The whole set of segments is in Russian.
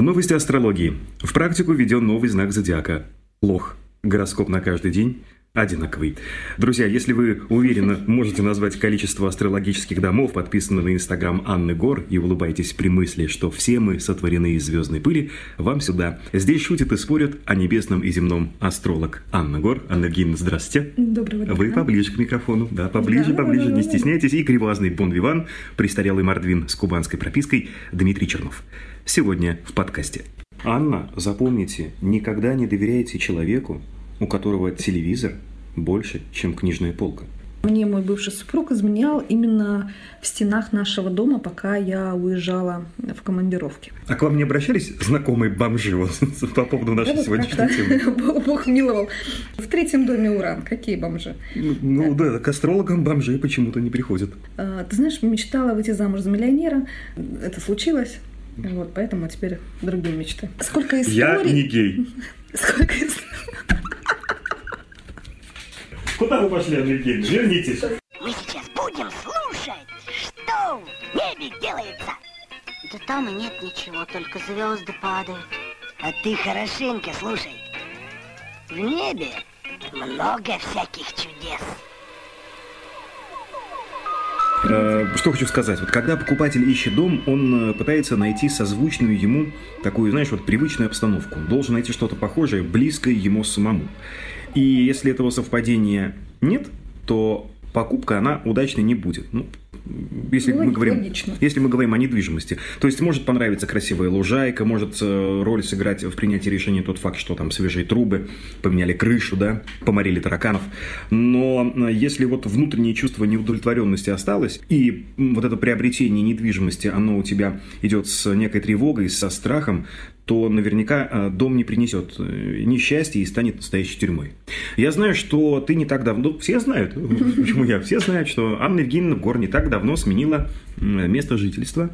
Новости астрологии. В практику введен новый знак зодиака – лох. Гороскоп на каждый день одинаковый. Друзья, если вы уверенно можете назвать количество астрологических домов, подписанных на инстаграм Анны Гор, и улыбаетесь при мысли, что все мы сотворены из звездной пыли, вам сюда. Здесь шутят и спорят о небесном и земном астролог Анна Гор. Анна Евгеньевна, здравствуйте. Доброго дня. Вы поближе к микрофону. Да, поближе, Да, поближе, да, не стесняйтесь. И кривазный бон-виван, престарелый мордвин с кубанской пропиской Дмитрий Чернов. Сегодня в подкасте. Анна, запомните, никогда не доверяйте человеку, у которого телевизор больше, чем книжная полка. Мне мой бывший супруг изменял именно в стенах нашего дома, пока я уезжала в командировке. А к вам не обращались знакомые бомжи вот, по поводу нашей Да, сегодняшней темы? Бог миловал. В третьем доме Уран. Какие бомжи? Ну да, к астрологам бомжи почему-то не приходят. А, Ты знаешь, мечтала выйти замуж за миллионера. Это случилось. Вот, поэтому теперь другие мечты. Сколько историй... Я не гей. Сколько историй... Куда вы пошли, Евгеньевна? Вернитесь. Мы сейчас будем слушать, что в небе делается. Да там и нет ничего, только звезды падают. А ты хорошенько слушай. В небе много всяких чудес. Э, Что хочу сказать. Вот когда покупатель ищет дом, он э, пытается найти созвучную ему такую, знаешь, вот привычную обстановку. Он должен найти что-то похожее, близкое ему самому. И если этого совпадения нет, то покупка, она удачной не будет. Ну, если Ну, мы говорим, логично. если мы говорим о недвижимости, то есть может понравиться красивая лужайка, может э, роль сыграть в принятии решения тот факт, что там свежие трубы, поменяли крышу, да, поморили тараканов. Но э, если вот внутреннее чувство неудовлетворенности осталось, и вот это приобретение недвижимости, оно у тебя идет с некой тревогой, со страхом, то наверняка э, дом не принесет несчастья и станет настоящей тюрьмой. Я знаю, что ты не так давно, все знают, почему я, все знают, что Анна Евгеньевна Гор не так давно сменила место жительства,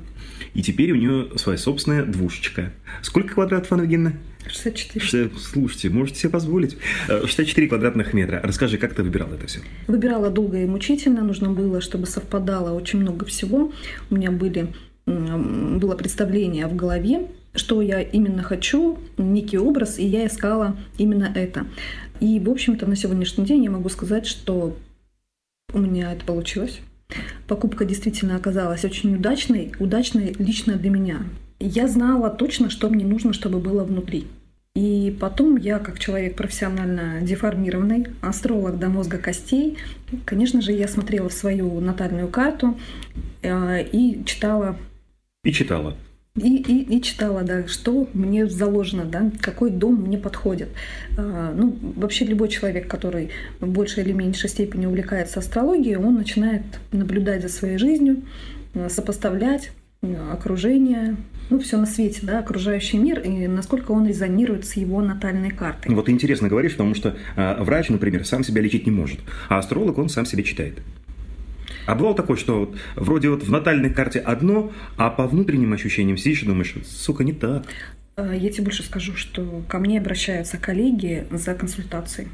и теперь у нее своя собственная двушечка. Сколько квадратов, Анна Евгеньевна? 64. Ше- Слушайте, можете себе позволить. Э, 64 квадратных метра. Расскажи, как ты выбирал это все? Выбирала долго и мучительно. Нужно было, чтобы совпадало очень много всего. У меня были, было представление в голове, что я именно хочу, некий образ, и я искала именно это. И, в общем-то, на сегодняшний день я могу сказать, что у меня это получилось. Покупка действительно оказалась очень удачной, удачной лично для меня. Я знала точно, что мне нужно, чтобы было внутри. И потом я, как человек профессионально деформированный, астролог до мозга костей, конечно же, я смотрела свою натальную карту э, и читала И читала. И, и, и читала, да, что мне заложено, да, какой дом мне подходит. А, Ну, вообще любой человек, который в большей или меньшей степени увлекается астрологией, он начинает наблюдать за своей жизнью, э, сопоставлять э, окружение, ну, все на свете, да, окружающий мир, и насколько он резонирует с его натальной картой. Вот интересно говоришь, потому что э, врач, например, сам себя лечить не может, а астролог, он сам себя читает. А бывало такое, что вот вроде вот в натальной карте одно, а по внутренним ощущениям сидишь и думаешь, сука, не так. А, Я тебе больше скажу, что ко мне обращаются коллеги за консультацией.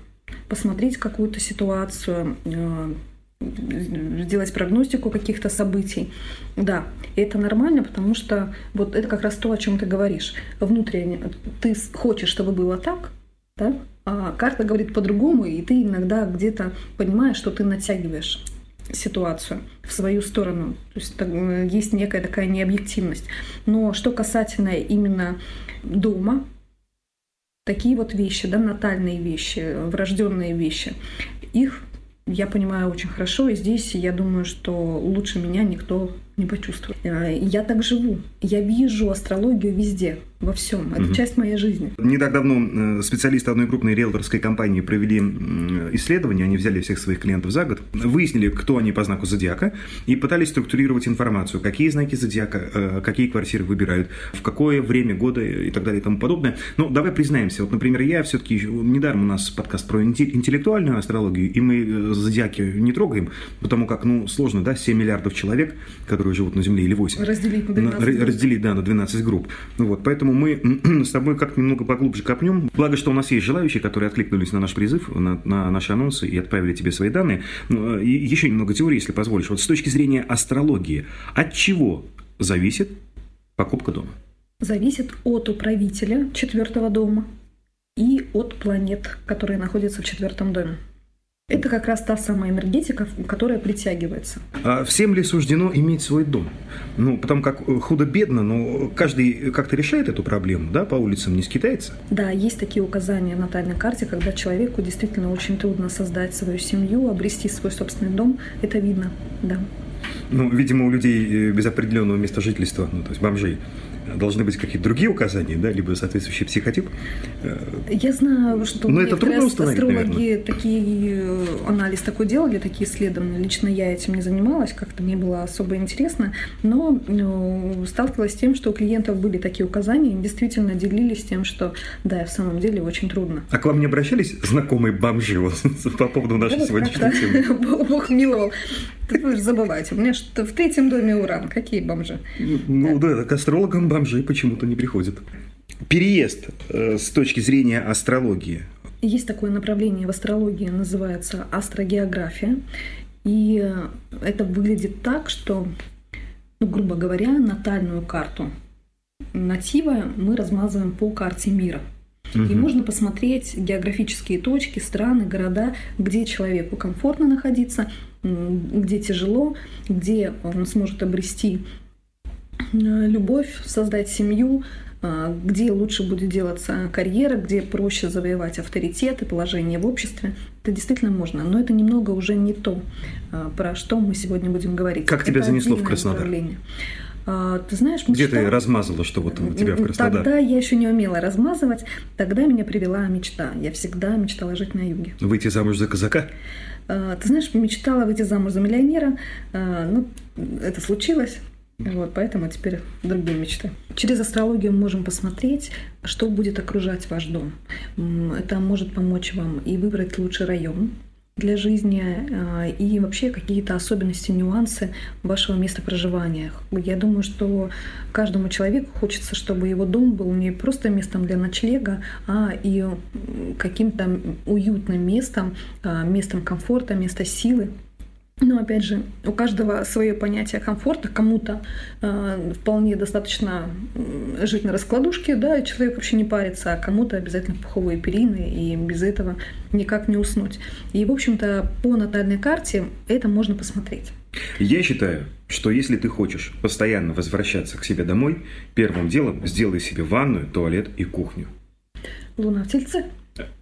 Посмотреть какую-то ситуацию, э, сделать прогностику каких-то событий. Да, и это нормально, потому что вот это как раз то, о чем ты говоришь. Внутренне ты хочешь, чтобы было так, да? а карта говорит по-другому, и ты иногда где-то понимаешь, что ты натягиваешь ситуацию в свою сторону. То есть так, э, есть некая такая необъективность. Но что касательно именно дома, такие вот вещи, да, натальные вещи, врожденные вещи, их я понимаю очень хорошо, и здесь я думаю, что лучше меня никто не почувствует. Э, Я так живу. Я вижу астрологию везде, во всем. Это Мгм. часть моей жизни. Не так давно э, специалисты одной крупной риэлторской компании провели исследование, они взяли всех своих клиентов за год, выяснили, кто они по знаку зодиака, и пытались структурировать информацию, какие знаки зодиака, э, какие квартиры выбирают, в какое время года и так далее и тому подобное. Но давай признаемся, вот, например, я все-таки, недаром у нас подкаст про инте- интеллектуальную астрологию, и мы зодиаки не трогаем, потому как, ну, сложно, да, 7 миллиардов человек, которые живут на Земле, или 8. Разделить на На- 12 ра- групп. разделить, да, на 12 групп. Ну Вот, поэтому мы с тобой как-то немного поглубже копнем. Благо, что у нас есть желающие, которые откликнулись на наш призыв, на, на наши анонсы и отправили тебе свои данные. Ну, И еще немного теории, если позволишь. Вот с точки зрения астрологии, от чего зависит покупка дома? зависит от управителя четвертого дома и от планет, которые находятся в четвертом доме. Это как раз та самая энергетика, которая притягивается. А всем ли суждено иметь свой дом? Ну, потому как э, худо-бедно, но каждый как-то решает эту проблему, да, по улицам не скитается? Да, есть такие указания в натальной карте, когда человеку действительно очень трудно создать свою семью, обрести свой собственный дом. Это видно, да. Ну, видимо, у людей э, без определенного места жительства, ну, то есть бомжей, должны быть какие-то другие указания, да, либо соответствующий психотип. Я знаю, что Но это трудно установить, астрологи наверное. такие э, анализ такой делали, такие исследования. Лично я этим не занималась, как-то мне было особо интересно, но ну, сталкивалась с тем, что у клиентов были такие указания, и действительно делились тем, что да, в самом деле очень трудно. А к вам не обращались знакомые бомжи вот, по поводу нашей Да, сегодняшней темы? Бог миловал. Вы же забываете, у меня что в третьем доме уран. Какие бомжи? Ну да, к астрологам бомжи почему-то не приходят. Переезд э, с точки зрения астрологии. Есть такое направление в астрологии, называется астрогеография. И э, это выглядит так, что, ну, грубо говоря, натальную карту натива мы размазываем по карте мира. И Мгм. можно посмотреть географические точки, страны, города, где человеку комфортно находиться, где тяжело, где он сможет обрести любовь, создать семью, а, где лучше будет делаться карьера, где проще завоевать авторитет и положение в обществе. Это действительно можно, но это немного уже не то, а, про что мы сегодня будем говорить. Как тебя Это занесло в Краснодар? направление. Ты знаешь, Где ты мечта- размазала, что вот у тебя в Краснодар? Тогда я еще не умела размазывать, тогда меня привела мечта. Я всегда мечтала жить на юге. Выйти замуж за казака? Ты знаешь, мечтала выйти замуж за миллионера, ну, это случилось. Вот, поэтому теперь другие мечты. Через астрологию мы можем посмотреть, что будет окружать ваш дом. Это может помочь вам и выбрать лучший район для жизни, а, и вообще какие-то особенности, нюансы вашего места проживания. Я думаю, что каждому человеку хочется, чтобы его дом был не просто местом для ночлега, а и каким-то уютным местом, а, местом комфорта, места силы. Но опять же, у каждого свое понятие комфорта. Кому-то э, вполне достаточно жить на раскладушке, да, и человек вообще не парится, а кому-то обязательно пуховые перины, и без этого никак не уснуть. И, в общем-то, по натальной карте это можно посмотреть. Я считаю, что если ты хочешь постоянно возвращаться к себе домой, первым делом сделай себе ванную, туалет и кухню. Луна в тельце.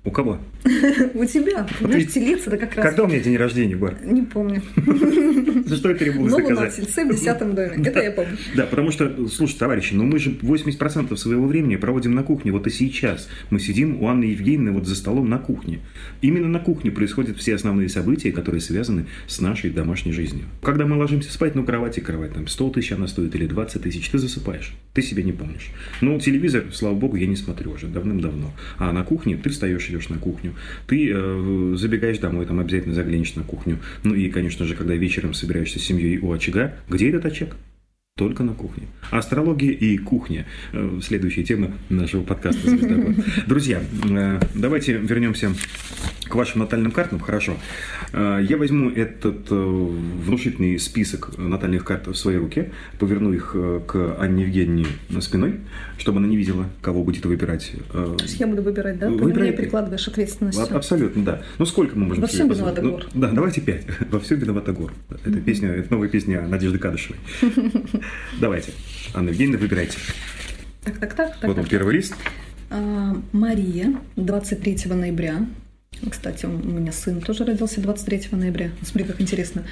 У кого? У тебя. Понимаешь, телец это как раз... Когда у меня день рождения, Бар? Не помню. За что я требую Но луна в заказать? тельце в десятом доме. Это я помню. Да, потому что, слушайте, товарищи, ну мы же 80% своего времени проводим на кухне. Вот и сейчас мы сидим у Анны Евгеньевны вот за столом на кухне. Именно на кухне происходят все основные события, которые связаны с нашей домашней жизнью. Когда мы ложимся спать, ну кровать и кровать, там 100 тысяч она стоит или 20 тысяч, ты засыпаешь, ты себя не помнишь. Ну, телевизор, слава богу, я не смотрю уже давным-давно. А на кухне ты встаешь, идешь на кухню, ты э, забегаешь домой, там обязательно заглянешь на кухню. Ну и, конечно же, когда вечером собираешься с семьей у очага, где этот очаг? Только на кухне. Астрология и кухня. Э, Следующая тема нашего подкаста. Друзья, э, давайте вернемся к вашим натальным картам. Хорошо. Э, Я возьму этот внушительный список натальных карт в свои руки, поверну их к Анне Евгеньевне спиной, чтобы она не видела, кого будет выбирать. То есть я буду выбирать, да? Ты на Выбирай меня ты. перекладываешь ответственность. а- Абсолютно, да. Ну сколько мы можем Во всем виновата Ну. Да, давайте пять. Во всем виновата гор. Это песня, это новая песня Надежды Кадышевой. Давайте. Анна Евгеньевна, выбирайте. Так, так, так. так, Вот он первый лист. А, Мария, 23 ноября. Кстати, у меня сын тоже родился 23 ноября. Смотри, как интересно.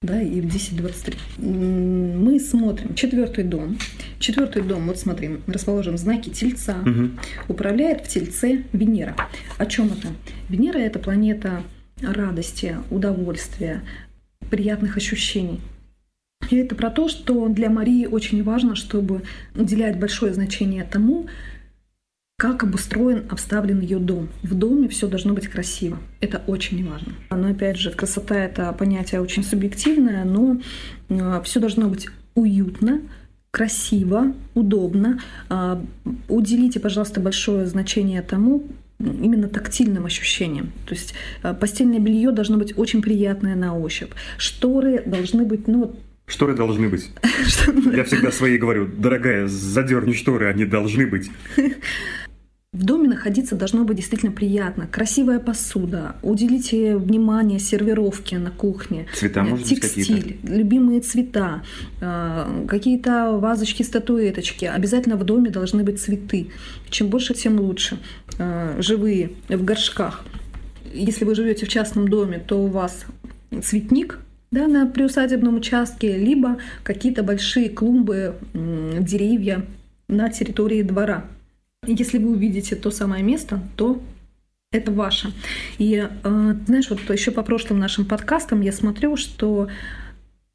Да, и в 10.23. М, Мы смотрим четвертый дом. Четвертый дом, вот смотрим, расположен в знаке Тельца. Мгм. Управляет в Тельце Венера. О чем это? Венера – это планета радости, удовольствия, приятных ощущений. И это про то, что для Марии очень важно, чтобы уделять большое значение тому, как обустроен, обставлен ее дом. В доме все должно быть красиво. Это очень важно. Но опять же, красота это понятие очень субъективное, но все должно быть уютно, красиво, удобно. А, Уделите, пожалуйста, большое значение тому, именно тактильным ощущениям. То есть а, постельное белье должно быть очень приятное на ощупь. Шторы должны быть, ну, Шторы должны быть. Я всегда своей говорю, дорогая, задерни шторы, они должны быть. В доме находиться должно быть действительно приятно. Красивая посуда. Уделите внимание сервировке на кухне. Цвета, может быть, Текстиль, любимые цвета, э, какие-то вазочки, статуэточки. Обязательно в доме должны быть цветы. Чем больше, тем лучше. Э, Живые, в горшках. Если вы живете в частном доме, то у вас цветник да, на приусадебном участке, либо какие-то большие клумбы, деревья на территории двора. Если вы увидите то самое место, то это ваше. И э, знаешь, вот еще по прошлым нашим подкастам я смотрю, что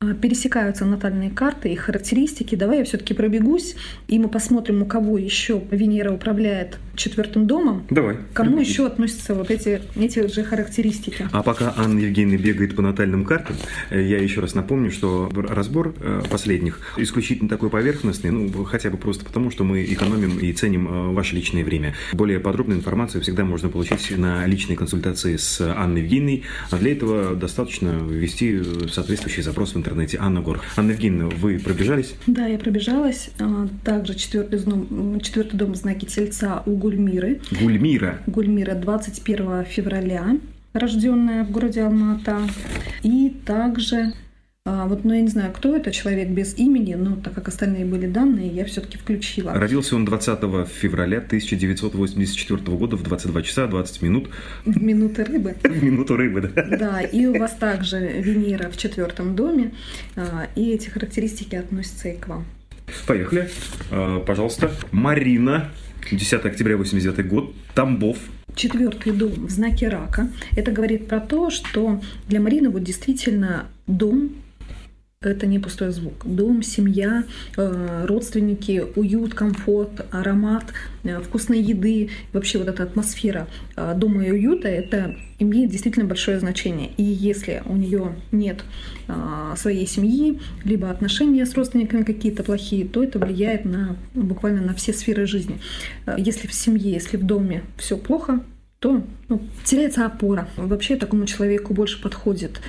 э, пересекаются натальные карты и характеристики. Давай я все-таки пробегусь, и мы посмотрим, у кого еще Венера управляет четвертым домом. Давай. Кому Пробегись. еще относятся вот эти, эти же характеристики? А пока Анна Евгеньевна бегает по натальным картам, э, я еще раз напомню, что разбор э, последних исключительно такой поверхностный, ну, хотя бы просто потому, что мы экономим и ценим э, ваше личное время. Более подробную информацию всегда можно получить на личной консультации с Анной Евгеньевной, а для этого достаточно ввести соответствующий запрос в интернете Анна Гор. Анна Евгеньевна, вы пробежались? Да, я пробежалась. А, Также четвертый дом, четвертый дом в знаке Тельца у Гульмиры. Гульмира. Гульмира 21 февраля, рожденная в городе Алма-Ата. И также, а, вот, ну я не знаю, кто это человек без имени, но так как остальные были данные, я все-таки включила. Родился он 20 февраля 1984 года в 22 часа 20 минут Минуты рыбы. в минуту рыбы, да? Да, и у вас также Венера в четвертом доме, а, и эти характеристики относятся и к вам. Поехали. А, Пожалуйста. Марина. 10 октября 89 год. Тамбов. Четвертый дом в знаке рака. Это говорит про то, что для Марины вот действительно дом это не пустой звук. Дом, семья, э, родственники, уют, комфорт, аромат, э, вкусной еды, вообще вот эта атмосфера э, дома и уюта, это имеет действительно большое значение. И если у нее нет э, своей семьи, либо отношения с родственниками какие-то плохие, то это влияет на буквально на все сферы жизни. Э, Если в семье, если в доме все плохо, то ну, теряется опора. Вообще такому человеку больше подходит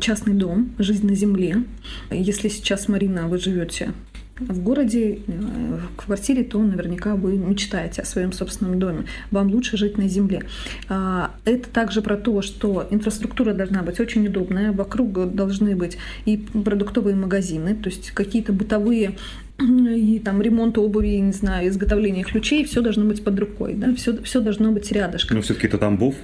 частный дом, жизнь на земле. Если сейчас, Марина, вы живете в городе, э, в квартире, то наверняка вы мечтаете о своем собственном доме. Вам лучше жить на земле. А, Это также про то, что инфраструктура должна быть очень удобная, вокруг должны быть и продуктовые магазины, то есть какие-то бытовые и там ремонт обуви, не знаю, изготовление ключей, все должно быть под рукой, да, все, все должно быть рядышком. Но все-таки это Тамбов.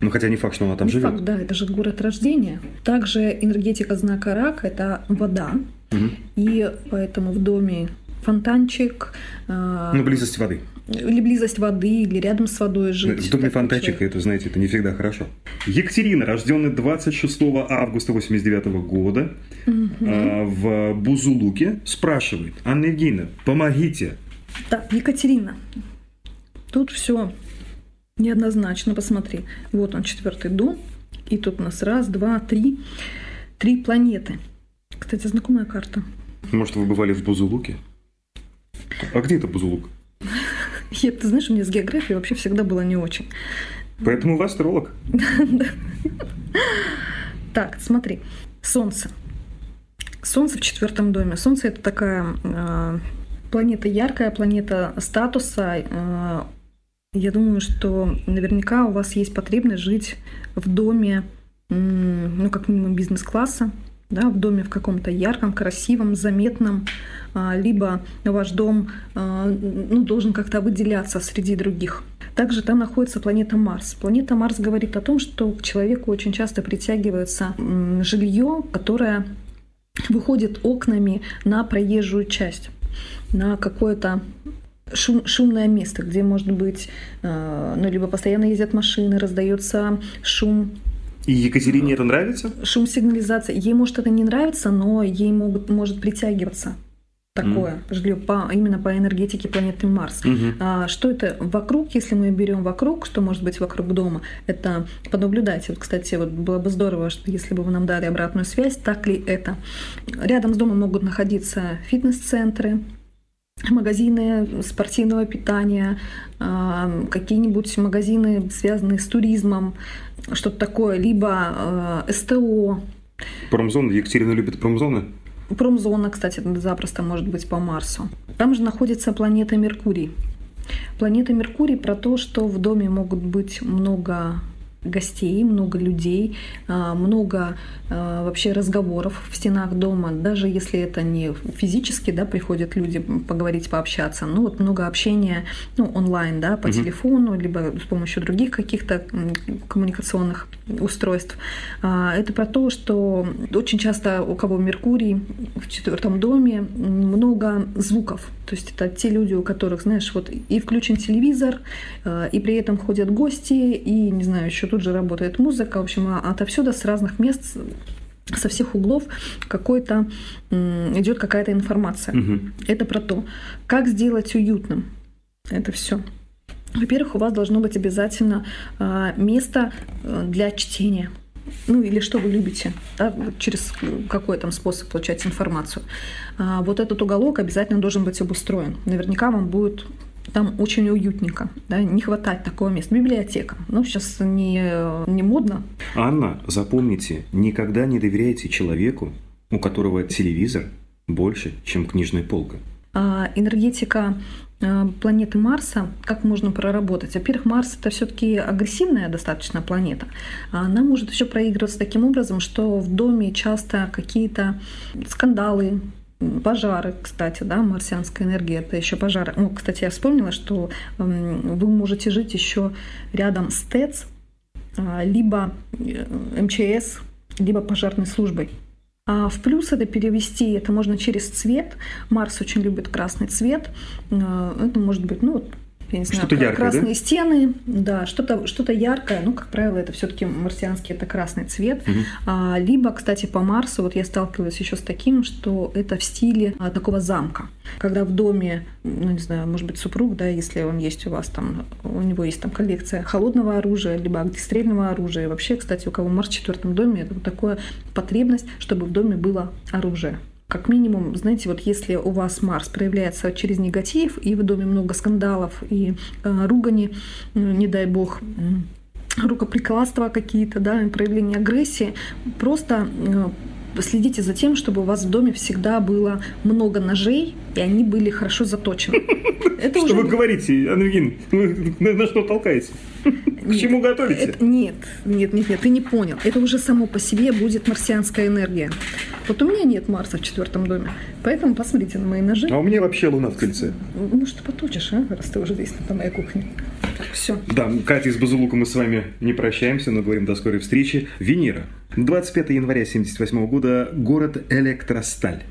Ну, хотя не факт, что она там Не живет. факт, да, это же город рождения. Также энергетика знака рак – это вода, Мгм. и поэтому в доме фонтанчик, а, Ну, близость воды. или близость воды, или рядом с водой жить. Такой фонтанчик, это, знаете, это не всегда хорошо. Екатерина, рожденная 26 августа 89 года а, в Бузулуке, спрашивает, Анна Евгеньевна, помогите. Так, Екатерина. Тут все неоднозначно. Посмотри. Вот он, четвертый дом. И тут у нас раз, два, три. Три планеты. Кстати, знакомая карта. Может, вы бывали в Бузулуке? А где это Бузулук? Я, ты знаешь, у меня с географией вообще всегда было не очень. Поэтому вы астролог. Так, смотри. Солнце. Солнце в четвертом доме. Солнце это такая э, планета яркая, планета статуса. Э, я думаю, что наверняка у вас есть потребность жить в доме, м, ну, как минимум, бизнес-класса, да, в доме в каком-то ярком, красивом, заметном, а, либо ваш дом а, ну, должен как-то выделяться среди других. Также там находится планета Марс. Планета Марс говорит о том, что к человеку очень часто притягивается жилье, которое выходит окнами на проезжую часть, на какое-то шум- шумное место, где может быть, э, ну, либо постоянно ездят машины, раздается шум И Екатерине это нравится? шум сигнализации. Ей может это не нравится, но ей могут, может притягиваться такое жилье по, именно по энергетике планеты Марс. Мгм. А, что это вокруг, если мы берем вокруг, что может быть вокруг дома, это понаблюдайте. Вот, кстати, вот было бы здорово, что если бы вы нам дали обратную связь, так ли это. Рядом с домом могут находиться фитнес-центры, магазины спортивного питания, а, какие-нибудь магазины, связанные с туризмом, что-то такое, либо э, СТО. Промзоны. Екатерина любит промзоны. Промзона, кстати, запросто может быть по Марсу. Там же находится планета Меркурий. Планета Меркурий про то, что в доме могут быть много гостей, много людей, а, много а, вообще разговоров в стенах дома, даже если это не физически, да, приходят люди поговорить, пообщаться, ну вот много общения, ну онлайн, да, по угу. телефону, либо с помощью других каких-то коммуникационных устройств. А, это про то, что очень часто у кого Меркурий в четвертом доме много звуков, то есть это те люди, у которых, знаешь, вот и включен телевизор, и при этом ходят гости, и, не знаю, еще тут же работает музыка, в общем, а отовсюду с разных мест со всех углов какой-то идет какая-то информация. Угу. Это про то, как сделать уютным это все. Во-первых, у вас должно быть обязательно а, место э, для чтения. Ну или что вы любите, да, через какой там способ получать информацию. А, вот этот уголок обязательно должен быть обустроен. Наверняка вам будет там очень уютненько, да, не хватает такого места. Библиотека, ну, сейчас не, не модно. Анна, запомните, никогда не доверяйте человеку, у которого телевизор больше, чем книжная полка. А, энергетика а, планеты Марса, как можно проработать? Во-первых, Марс это все-таки агрессивная достаточно планета. Она может еще проигрываться таким образом, что в доме часто какие-то скандалы, Пожары, кстати, да, марсианская энергия это еще пожары. Ну, кстати, я вспомнила, что вы можете жить еще рядом с ТЭЦ, а, либо э, МЧС, либо пожарной службой. А в плюс это перевести, это можно через цвет. Марс очень любит красный цвет. А, это может быть, ну, я не знаю, что-то яркое, красные да? стены, да, что-то что яркое, ну, как правило, это все-таки марсианский, это красный цвет. Угу. А, либо, кстати, по Марсу, вот я сталкивалась еще с таким, что это в стиле а, такого замка. Когда в доме, ну, не знаю, может быть, супруг, да, если он есть у вас там, у него есть там коллекция холодного оружия, либо огнестрельного оружия. Вообще, кстати, у кого Марс в четвертом доме, это вот такая потребность, чтобы в доме было оружие. Как минимум, знаете, вот если у вас Марс проявляется через негатив, и в доме много скандалов и э, ругани, э, не дай бог, рукоприкладства какие-то, да, проявление агрессии, просто э, следите за тем, чтобы у вас в доме всегда было много ножей, и они были хорошо заточены. Это что уже... вы говорите, Ангелин? на что толкаете? К чему готовите? Это, нет, нет, нет, нет, ты не понял. Это уже само по себе будет марсианская энергия. Вот у меня нет Марса в четвертом доме, поэтому посмотрите на мои ножи. А у меня вообще Луна в кольце. Ну что поточишь, а, раз ты уже здесь, на моей кухне. Все. Да, Катя из Базулука мы с вами не прощаемся, но говорим до скорой встречи. Венера. 25 января 1978 года. Город Электросталь.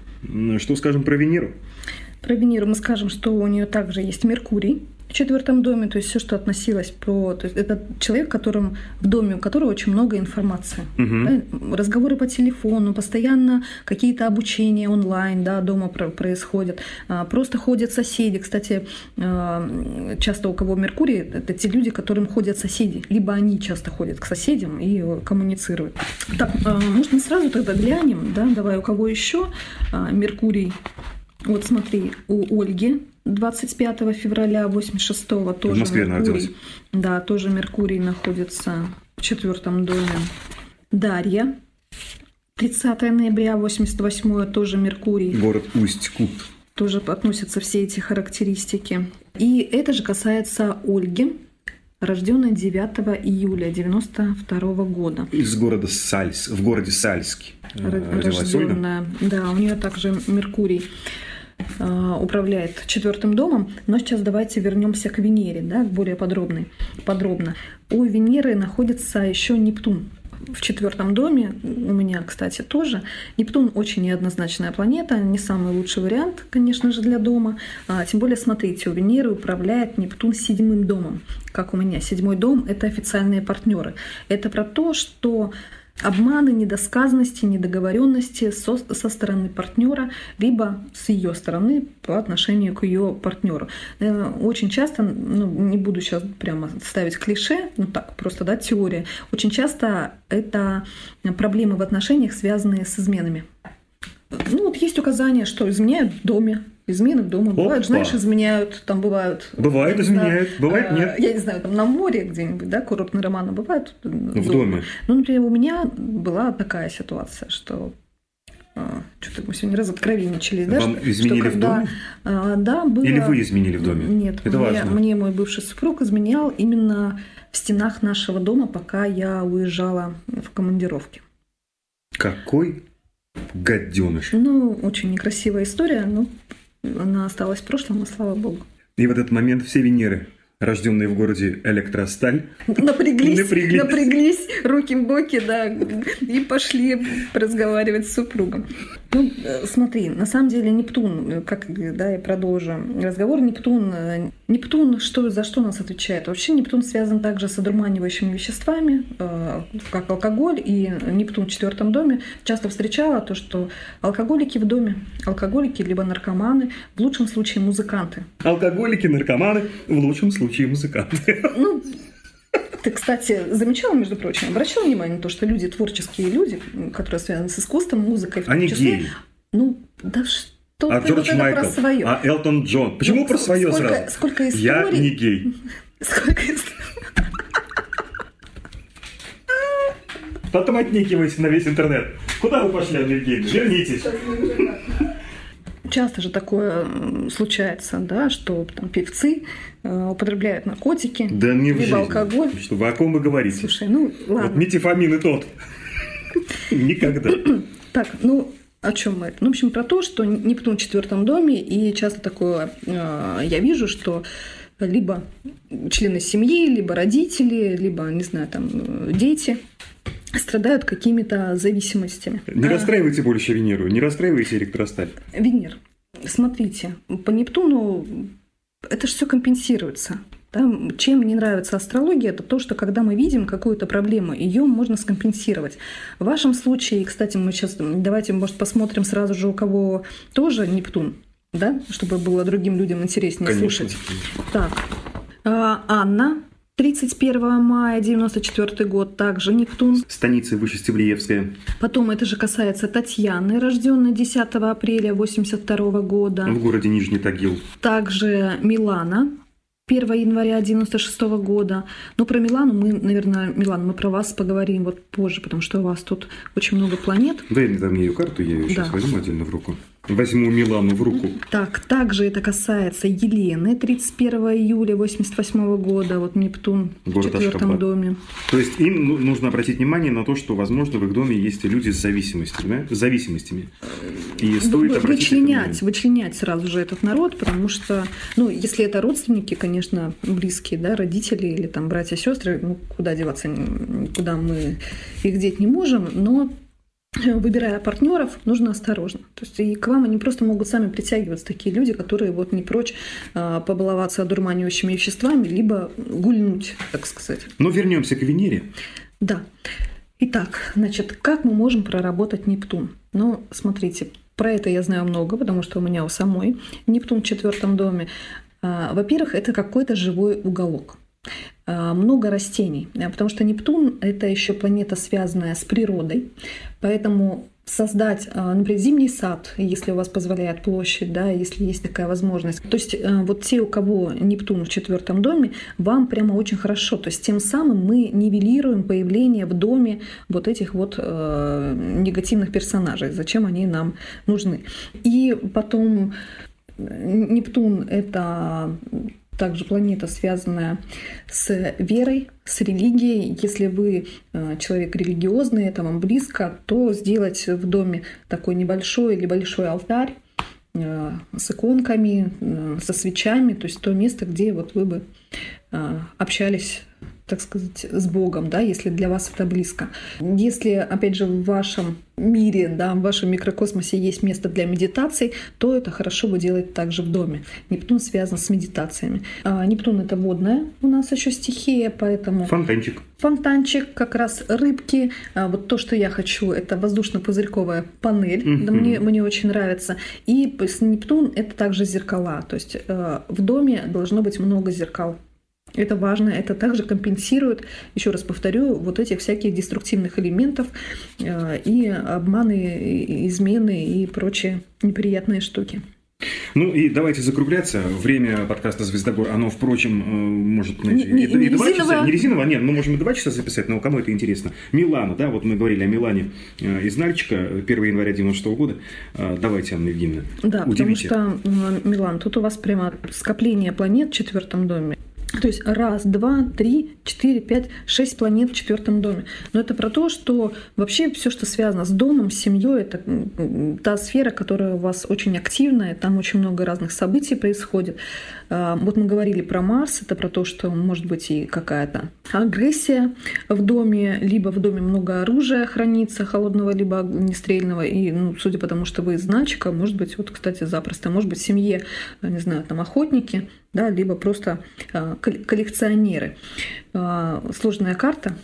Что скажем про Венеру? Про Венеру мы скажем, что у нее также есть Меркурий, четвертом доме, то есть все, что относилось про... То есть это человек, которым, в доме, у которого очень много информации. Угу. Да? Разговоры по телефону, постоянно какие-то обучения онлайн да, дома происходят. А, просто ходят соседи. Кстати, а, часто у кого Меркурий, это те люди, которым ходят соседи. Либо они часто ходят к соседям и коммуницируют. Так, а, может, мы сразу тогда глянем, да, давай, у кого еще Меркурий вот смотри, у Ольги 25 февраля 86 тоже в Москве Меркурий. Да, тоже Меркурий находится в четвертом доме. Дарья 30 ноября 88 тоже Меркурий. Город Усть-Кут. Тоже относятся все эти характеристики. И это же касается Ольги, рожденной 9 июля 92 года. Из города Сальск, в городе Сальске. Э, рожденная, да, у нее также Меркурий. Э, управляет четвертым домом. Но сейчас давайте вернемся к Венере, да, более подробно. подробно. У Венеры находится еще Нептун, в четвертом доме, у меня, кстати, тоже. Нептун очень неоднозначная планета, не самый лучший вариант, конечно же, для дома. А, тем более, смотрите, у Венеры управляет Нептун седьмым домом, как у меня. Седьмой дом — это официальные партнеры. Это про то, что обманы, недосказанности, недоговоренности со, со стороны партнера, либо с ее стороны по отношению к ее партнеру. Э, очень часто, ну, не буду сейчас прямо ставить клише, ну так, просто да, теория, очень часто это проблемы в отношениях, связанные с изменами. Ну вот есть указание, что изменяют в доме, измены в доме. Бывают, знаешь, изменяют, там бывают... Бывает изменяют, знаю, бывает нет. Я не знаю, там на море где-нибудь, да, курортные романы бывают. В доме. Ну, например, у меня была такая ситуация, что а, что-то мы сегодня раз откровенничались, да? Вам изменили что в когда- доме? а, да, было. Или вы изменили в доме? Нет, Это мне, важно. мне мой бывший супруг изменял именно в стенах нашего дома, пока я уезжала в командировке. Какой гаденыш. Ну, очень некрасивая история, но она осталась в прошлом, и слава богу. И в этот момент все Венеры, рожденные в городе Электросталь, Напряглись, Напряглись. напряглись, руки в боки, да, и пошли разговаривать с супругом. Ну, э, смотри, на самом деле Нептун, э, как, да, я продолжу разговор, Нептун, э, Нептун, что, за что нас отвечает? Вообще Нептун связан также с одурманивающими веществами, как алкоголь, и Нептун в четвертом доме часто встречала то, что алкоголики в доме, алкоголики либо наркоманы, в лучшем случае музыканты. алкоголики, наркоманы, в лучшем случае музыканты. Ну, ты, кстати, замечала, между прочим, обращала внимание на то, что люди, творческие люди, которые связаны с искусством, музыкой, в том Они числе, геи. ну, да что А ты Джордж вот Майкл, про свое. а Элтон Джон. Почему Ну, про свое сколько- сразу? сколько Я историй. не гей. Сколько историй. Потом отнекивайся на весь интернет. Куда вы пошли, Андрей Вернитесь. Часто же такое случается, да, что там певцы употребляют наркотики, Да не в либо жизни. алкоголь. Что вы о ком вы говорите? Слушай, ну Вот ладно. метифамин и тот. Никогда. Так, ну о чем мы? Ну, в общем, про то, что Нептун в четвертом доме, и часто такое э, я вижу, что либо члены семьи, либо родители, либо, не знаю, там, э, дети страдают какими-то зависимостями. Не А, расстраивайте больше Венеру, не расстраивайте электросталь. Венер, смотрите, по Нептуну это же все компенсируется. да. Чем мне нравится астрология, это то, что когда мы видим какую-то проблему, ее можно скомпенсировать. В вашем случае, кстати, мы сейчас давайте, может, посмотрим сразу же, у кого тоже Нептун, да, чтобы было другим людям интереснее Конечно. слушать. Так, а, Анна, 31 мая 94 год, также Нептун. Станица Вышестевлеевская. Потом это же касается Татьяны, рожденной 10 апреля 82 года. В городе Нижний Тагил. Также Милана, 1 января 96 года. Но про Милану мы, наверное, Милан, мы про вас поговорим вот позже, потому что у вас тут очень много планет. Дай мне там ее карту, я ее сейчас Да. возьму отдельно в руку. Возьму Милану в руку. Так, также это касается Елены, 31 июля 88 года, вот Нептун в Город четвертом Ашхабад. доме. То есть им ну- нужно обратить внимание на то, что, возможно, в их доме есть люди с зависимостями, да? с зависимостями. И стоит Вы- обратить вычленять, вычленять сразу же этот народ, потому что, ну, если это родственники, конечно, близкие, да, родители или там братья, сестры, ну, куда деваться, куда мы их деть не можем, но выбирая партнеров, нужно осторожно. То есть и к вам они просто могут сами притягиваться, такие люди, которые вот не прочь а, побаловаться одурманивающими веществами, либо гульнуть, так сказать. Но вернемся к Венере. Да. Итак, значит, как мы можем проработать Нептун? Ну, смотрите, про это я знаю много, потому что у меня у самой Нептун в четвертом доме. А, Во-первых, это какой-то живой уголок. А, Много растений, а, потому что Нептун это еще планета, связанная с природой, поэтому создать, а, например, зимний сад, если у вас позволяет площадь, да, если есть такая возможность. То есть э, вот те, у кого Нептун в четвертом доме, вам прямо очень хорошо. То есть тем самым мы нивелируем появление в доме вот этих вот э, негативных персонажей. Зачем они нам нужны? И потом э, Нептун это также планета, связанная с верой, с религией. Если вы э, человек религиозный, это вам близко, то сделать в доме такой небольшой или большой алтарь э, с иконками, э, со свечами, то есть то место, где вот вы бы общались так сказать, с Богом, да, если для вас это близко. Если, опять же, в вашем мире, да, в вашем микрокосмосе есть место для медитаций, то это хорошо бы делать также в доме. Нептун связан с медитациями. А Нептун это водная у нас еще стихия, поэтому Фонтанчик. фонтанчик, как раз рыбки. А Вот то, что я хочу, это воздушно-пузырьковая панель. Да, мне, мне очень нравится. И Нептун это также зеркала. То есть э, в доме должно быть много зеркал. Это важно, это также компенсирует, еще раз повторю, вот этих всяких деструктивных элементов э, и обманы, и измены и прочие неприятные штуки. Ну и давайте закругляться. Время подкаста «Звездогор», оно, впрочем, э, может Не- и, не- и резиновое. часа. Не резиновое, нет, мы можем и два часа записать, но кому это интересно? Милана, да, вот мы говорили о Милане э, из Нальчика, 1 января 96 года. Э, Давайте, Анна Евгеньевна, Да, потому удивите. что, э, Милан, тут у вас прямо скопление планет в четвертом доме. То есть раз, два, три, четыре, пять, шесть планет в четвертом доме. Но это про то, что вообще все, что связано с домом, с семьей, это та сфера, которая у вас очень активная, там очень много разных событий происходит. А, Вот мы говорили про Марс, это про то, что может быть и какая-то агрессия в доме, либо в доме много оружия хранится, холодного либо огнестрельного, и, ну, судя по тому, что вы из Нальчика, может быть, вот, кстати, запросто, может быть, в семье, э, не знаю, там охотники, да, либо просто а, кол- коллекционеры. А, Сложная карта,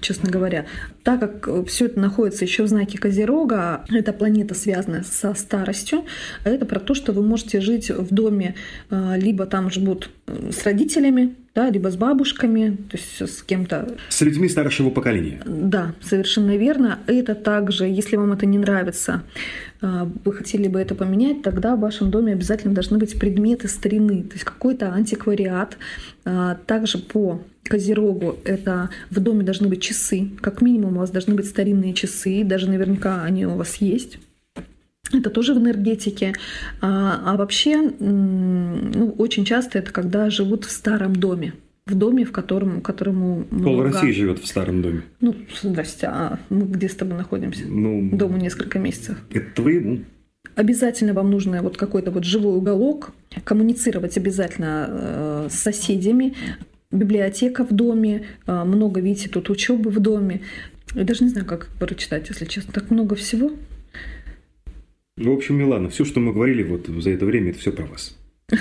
честно говоря. Так как все это находится еще в знаке Козерога, эта планета связана со старостью, а это про то, что вы можете жить в доме, либо там живут э, с родителями, да, либо с бабушками, то есть с кем-то С людьми старшего поколения. да, совершенно верно. Это также, если вам это не нравится, вы хотели бы это поменять, тогда в вашем доме обязательно должны быть предметы старины, то есть какой-то антиквариат. А, Также по Козерогу это в доме должны быть часы, как минимум у вас должны быть старинные часы, даже наверняка они у вас есть. Это тоже в энергетике. А, а вообще, ну, очень часто это когда живут в старом доме. В доме, в котором, которому Пол много- России живет в старом доме. ну, здрасте, а мы где с тобой находимся? Ну, Дому несколько месяцев. это твоему. Обязательно вам нужно вот какой-то вот живой уголок, коммуницировать обязательно э, с соседями, библиотека в доме, э, много, видите, тут учебы в доме. Я даже не знаю, как прочитать, если честно. Так много всего. Ну, в общем, Милана, все, что мы говорили вот за это время, это все про вас.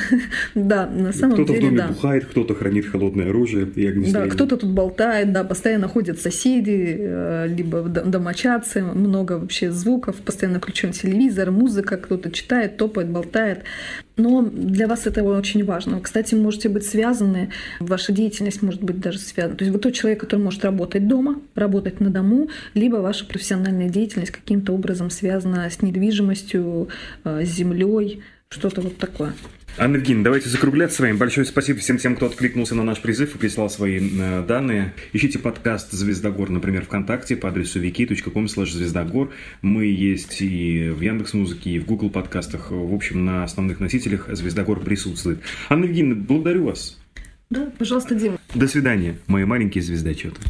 Да, на самом кто-то в деле, доме да. бухает, кто-то хранит холодное оружие и Да, огнестрельное. кто-то тут болтает, да, постоянно ходят соседи, э, либо домочадцы, много вообще звуков, постоянно включен телевизор, музыка, кто-то читает, топает, болтает. Но для вас это очень важно. Вы, Кстати, можете быть связаны, ваша деятельность может быть даже связана. То есть вы тот человек, который может работать дома, работать на дому, либо ваша профессиональная деятельность каким-то образом связана с недвижимостью, э, с землей, что-то вот такое. Анна Евгеньевна, давайте закругляться с вами. Большое спасибо всем тем, кто откликнулся на наш призыв и прислал свои э, данные. Ищите подкаст «Звездогор», например, ВКонтакте по адресу wiki.com звездогор. Мы есть и в Яндекс.Музыке, и в Google подкастах. В общем, на основных носителях «Звездогор» присутствует. Анна Евгеньевна, благодарю вас. Да, пожалуйста, Дима. До свидания, мои маленькие звездочеты.